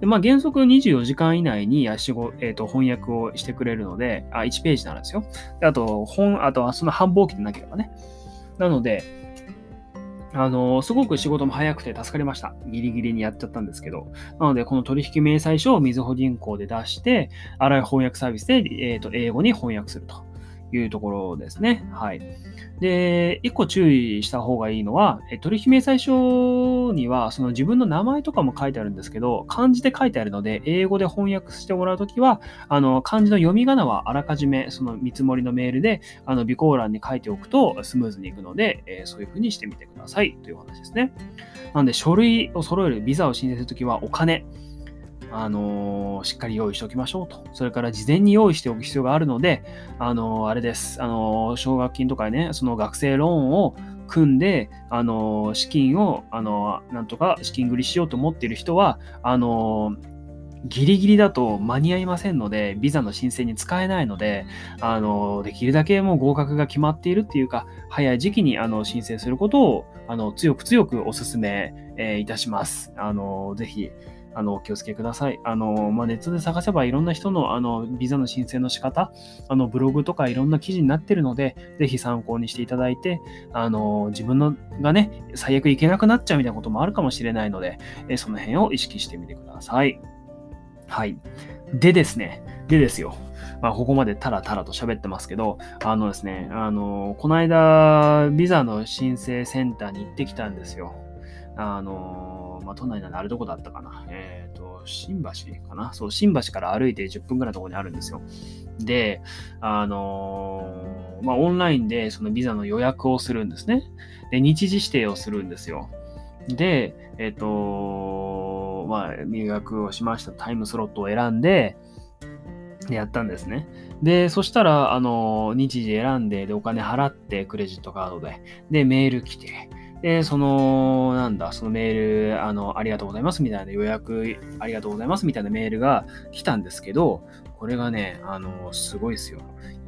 で、まあ、原則24時間以内に、えっ、と、翻訳をしてくれるので、あ、1ページなんですよ。あと、本、あとはその繁忙期でなければね。なので、あの、すごく仕事も早くて助かりました。ギリギリにやっちゃったんですけど。なので、この取引明細書をみずほ銀行で出して、荒い翻訳サービスで、えーと、英語に翻訳するというところですね。はい。で、一個注意した方がいいのは、取引明細書にはその自分の名前とかも書いてあるんですけど、漢字で書いてあるので、英語で翻訳してもらうときは、あの漢字の読み仮名はあらかじめその見積もりのメールであの備考欄に書いておくとスムーズにいくので、えー、そういうふうにしてみてくださいという話ですね。なので、書類を揃える、ビザを申請するときはお金、あのー、しっかり用意しておきましょうと。それから事前に用意しておく必要があるので、あのー、あれです。あのー、奨学金とかね、その学生ローンを組んで、あの資金を、あのなんとか資金繰りしようと思っている人は、あのギリギリだと間に合いませんので、ビザの申請に使えないので、あの、できるだけもう合格が決まっているっていうか、早い時期にあの申請することを、あの、強く強くお勧め、えー、いたします。あの、ぜひ、あの、お気をつけください。あの、まあ、ネットで探せばいろんな人の、あの、ビザの申請の仕方、あの、ブログとかいろんな記事になってるので、ぜひ参考にしていただいて、あの、自分のがね、最悪いけなくなっちゃうみたいなこともあるかもしれないので、えその辺を意識してみてください。はい。でですね、でですよ。まあ、ここまでタラタラと喋ってますけど、あのですね、あの、この間、ビザの申請センターに行ってきたんですよ。あの、まあ、都内ならあれどこだったかな。えっ、ー、と、新橋かな。そう、新橋から歩いて10分ぐらいのところにあるんですよ。で、あのー、まあ、オンラインでそのビザの予約をするんですね。で、日時指定をするんですよ。で、えっ、と、まあ、入学をしましたタイムスロットを選んで、やったんですね。で、そしたら、あの、日時選んで、で、お金払って、クレジットカードで、で、メール来て、で、その、なんだ、そのメール、あの、ありがとうございますみたいな予約、ありがとうございますみたいなメールが来たんですけど、これがね、あの、すごいですよ。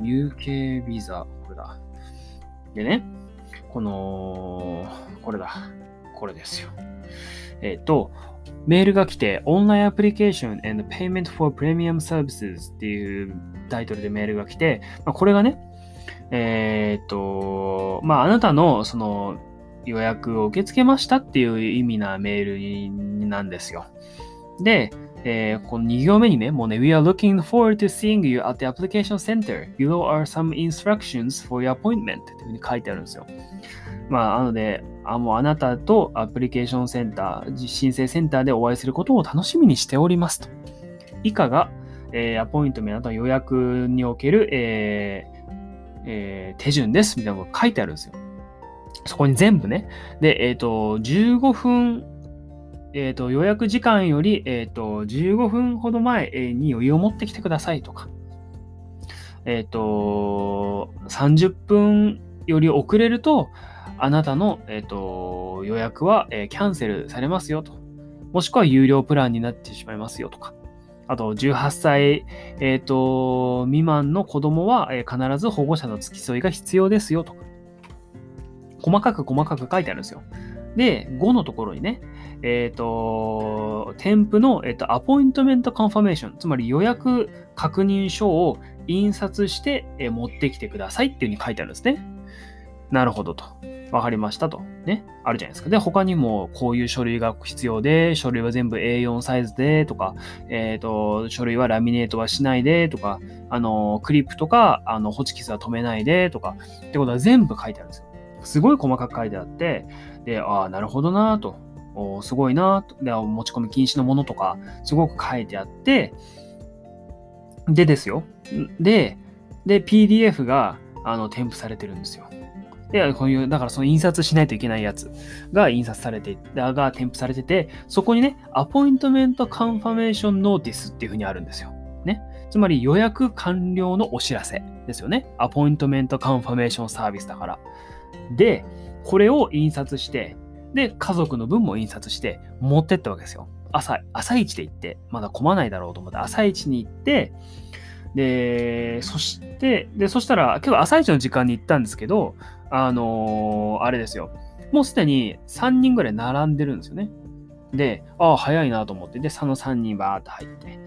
UK ビザ、これだ。でね、この、これだ。これですよ。えっ、と、メールが来て、Online Application and Payment for Premium Services っていうタイトルでメールが来て、まあ、これがね、えっ、と、まあ、あなたの、その、予約を受け付けましたっていう意味なメールなんですよ。で、えー、この2行目にね、もうね、We are looking forward to seeing you at the application center. You are some instructions for your appointment っていうふうに書いてあるんですよ。まあ、なので、あもうあなたとアプリケーションセンター、申請センターでお会いすることを楽しみにしておりますと。以下が、えー、アポイントメント予約における、えーえー、手順ですみたいなこと書いてあるんですよ。そこに全部ね。で、えっ、ー、と、15分、えっ、と、予約時間より、えっ、と、15分ほど前に余裕を持ってきてくださいとか、えっ、と、30分より遅れると、あなたの、えっと予約は、えキャンセルされますよと。もしくは有料プランになってしまいますよとか。あと、18歳、えっと未満の子供は、え必ず保護者の付き添いが必要ですよとか。細かく細かく書いてあるんですよ。で、5のところにね、えっ、ー、と、添付の、えーと、アポイントメントカンファメーション、つまり予約確認書を印刷して、えー、持ってきてくださいっていうふうに書いてあるんですね。なるほどと。わかりましたと。ね。あるじゃないですか。で、他にもこういう書類が必要で、書類は全部 A4 サイズでとか、えっ、ー、と、書類はラミネートはしないでとか、あの、クリップとか、あの、ホチキスは止めないでとか、ってことは全部書いてあるんですよ。すごい細かく書いてあって、で、ああ、なるほどなと、おすごいなと、で、持ち込み禁止のものとか、すごく書いてあって、でですよ。で、で、PDF が、あの、添付されてるんですよ。で、こういう、だからその印刷しないといけないやつが印刷されて、が添付されてて、そこにね、 appointment confirmation notice っていう風にあるんですよ。ね。つまり予約完了のお知らせですよね。アポイントメントカンファメーションサービスだから。で、これを印刷して、で、家族の分も印刷して持ってったわけですよ。朝、朝一で行って、まだ混まないだろうと思って、朝一に行って、で、そして、で、そしたら、結構朝一の時間に行ったんですけど、あのー、あれですよ。もうすでに3人ぐらい並んでるんですよね。で、ああ、早いなと思って、で、その3人バーって入って、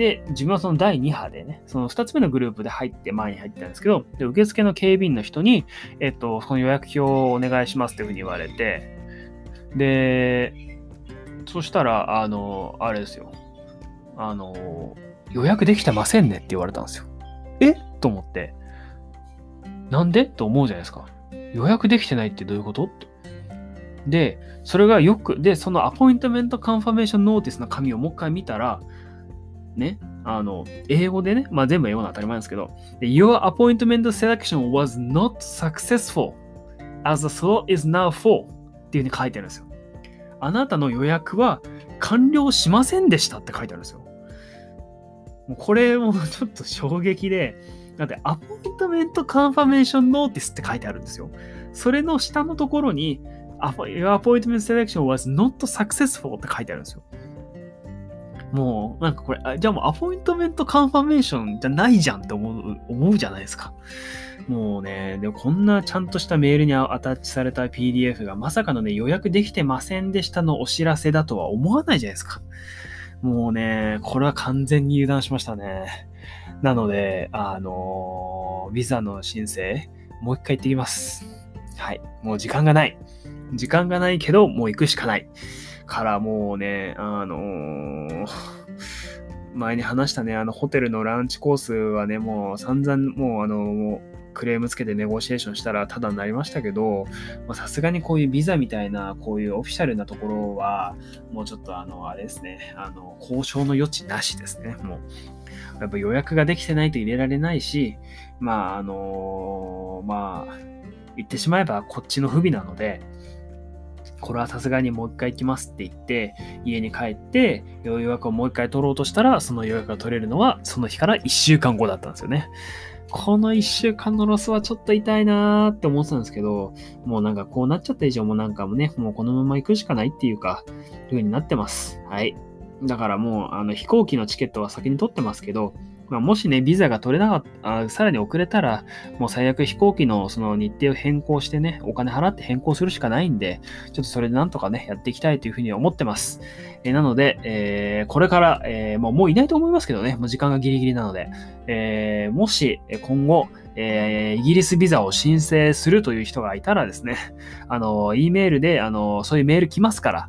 で、自分はその第2波でね、その2つ目のグループで入って前に入ったんですけど、で受付の警備員の人に、えっと、その予約表をお願いしますっていうふうに言われて、で、そしたら、あの、あれですよ。あの、予約できてませんねって言われたんですよ。え？と思って。なんで？と思うじゃないですか。予約できてないってどういうこと？ってで、それがよく、で、その appointment confirmation notice の紙をもう一回見たら、ね、あの、英語でね、まあ全部英語の当たり前ですけど、Your appointment selection was not successful as the slot is now full っていうふうに書いてあるんですよ。あなたの予約は完了しませんでしたって書いてあるんですよ。もうこれもちょっと衝撃で、だって appointment confirmation notice って書いてあるんですよ。それの下のところに、Your appointment selection was not successful って書いてあるんですよ。もう、なんかこれ、じゃあもう appointment confirmation じゃないじゃんって思う、思うじゃないですか。もうね、でもこんなちゃんとしたメールに attach された PDF がまさかのね、予約できてませんでしたのお知らせだとは思わないじゃないですか。もうね、これは完全に油断しましたね。なので、あのー、ビザの申請、もう一回行ってきます。はい。もう時間がない。時間がないけど、もう行くしかない。からもうね、あのー、前に話したね、あのホテルのランチコースはね、もう散々もうあの、もうクレームつけてネゴシエーションしたらただになりましたけど、さすがにこういうビザみたいな、こういうオフィシャルなところは、もうちょっとあの、あれですね、あの、交渉の余地なしですね、もう。やっぱ予約ができてないと入れられないし、まあ、あのー、まあ、言ってしまえばこっちの不備なので、これはさすがにもう一回行きますって言って、家に帰って、予約をもう一回取ろうとしたら、その予約が取れるのは、その日から1週間後だったんですよね。この1週間のロスはちょっと痛いなーって思ってたんですけど、もうなんかこうなっちゃった以上もなんかもね、もうこのまま行くしかないっていうか、いう風になってます。はい。だからもう、あの飛行機のチケットは先に取ってますけど、まあ、もしね、ビザが取れなかった、さらに遅れたら、もう最悪飛行機のその日程を変更してね、お金払って変更するしかないんで、ちょっとそれでなんとかね、やっていきたいというふうに思ってます。えー、なので、えー、これから、えー、もうもういないと思いますけどね、もう時間がギリギリなので、えー、もし今後、えー、イギリスビザを申請するという人がいたらですね、あの、E メールで、あの、そういうメール来ますから、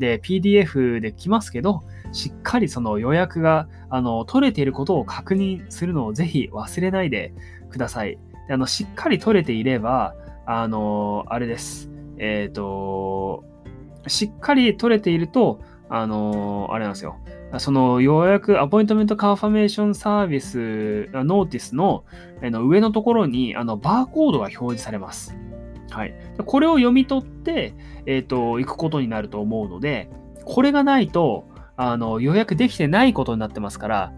で、PDF で来ますけど、しっかりその予約があの取れていることを確認するのをぜひ忘れないでください。であのしっかり取れていれば、あの、あれです。えっ、ー、と、しっかり取れていると、あの、あれなんですよ。その予約、 appointment confirmation service、notice のの上のところにあのバーコードが表示されます。はい。これを読み取って、えっ、ー、と、行くことになると思うので、これがないと、あの、予約できてないことになってますから、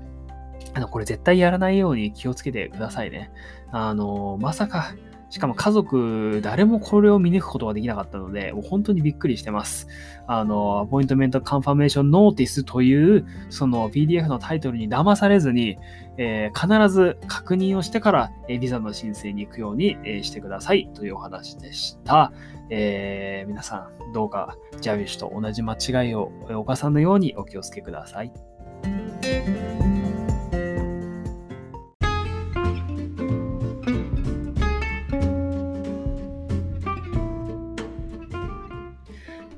あの、これ絶対やらないように気をつけてくださいね。あの、まさか、しかも家族、誰もこれを見抜くことができなかったので、もう本当にびっくりしてます。あの、 appointment confirmation notice という、その PDF のタイトルに騙されずに、えー、必ず確認をしてから、えー、ビザの申請に行くように、えー、してくださいというお話でした。えー、皆さん、どうかジャビッシュと同じ間違いを犯さぬようにお気をつけください。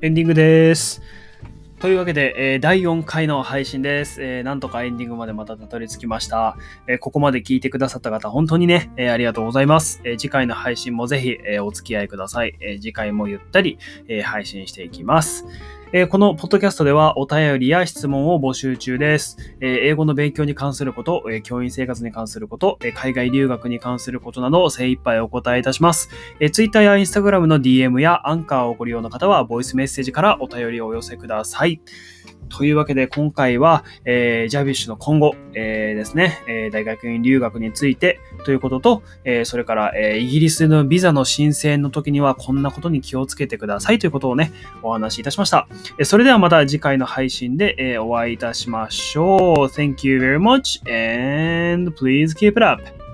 エンディングです。というわけで、えー、第4回の配信です、えー、なんとかエンディングまでまたたどり着きました。えー、ここまで聞いてくださった方、本当にね、えありがとうございます。え次回の配信もぜひ、えお付き合いください。え次回もゆったり、え配信していきます。えこのポッドキャストではお便りや質問を募集中です。え英語の勉強に関すること、え教員生活に関すること、え海外留学に関することなど精一杯お答えいたします。え Twitter や Instagram の DM やアンカーをご利用の方はボイスメッセージからお便りをお寄せください。というわけで今回は、えー、ジャビッシュの今後、えー、ですね、えー、大学院留学についてということと、えー、それから、えー、イギリスのビザの申請の時にはこんなことに気をつけてくださいということをね、お話しいたしました。えー、それではまた次回の配信で、えー、お会いいたしましょう。Thank you very much and please keep it up.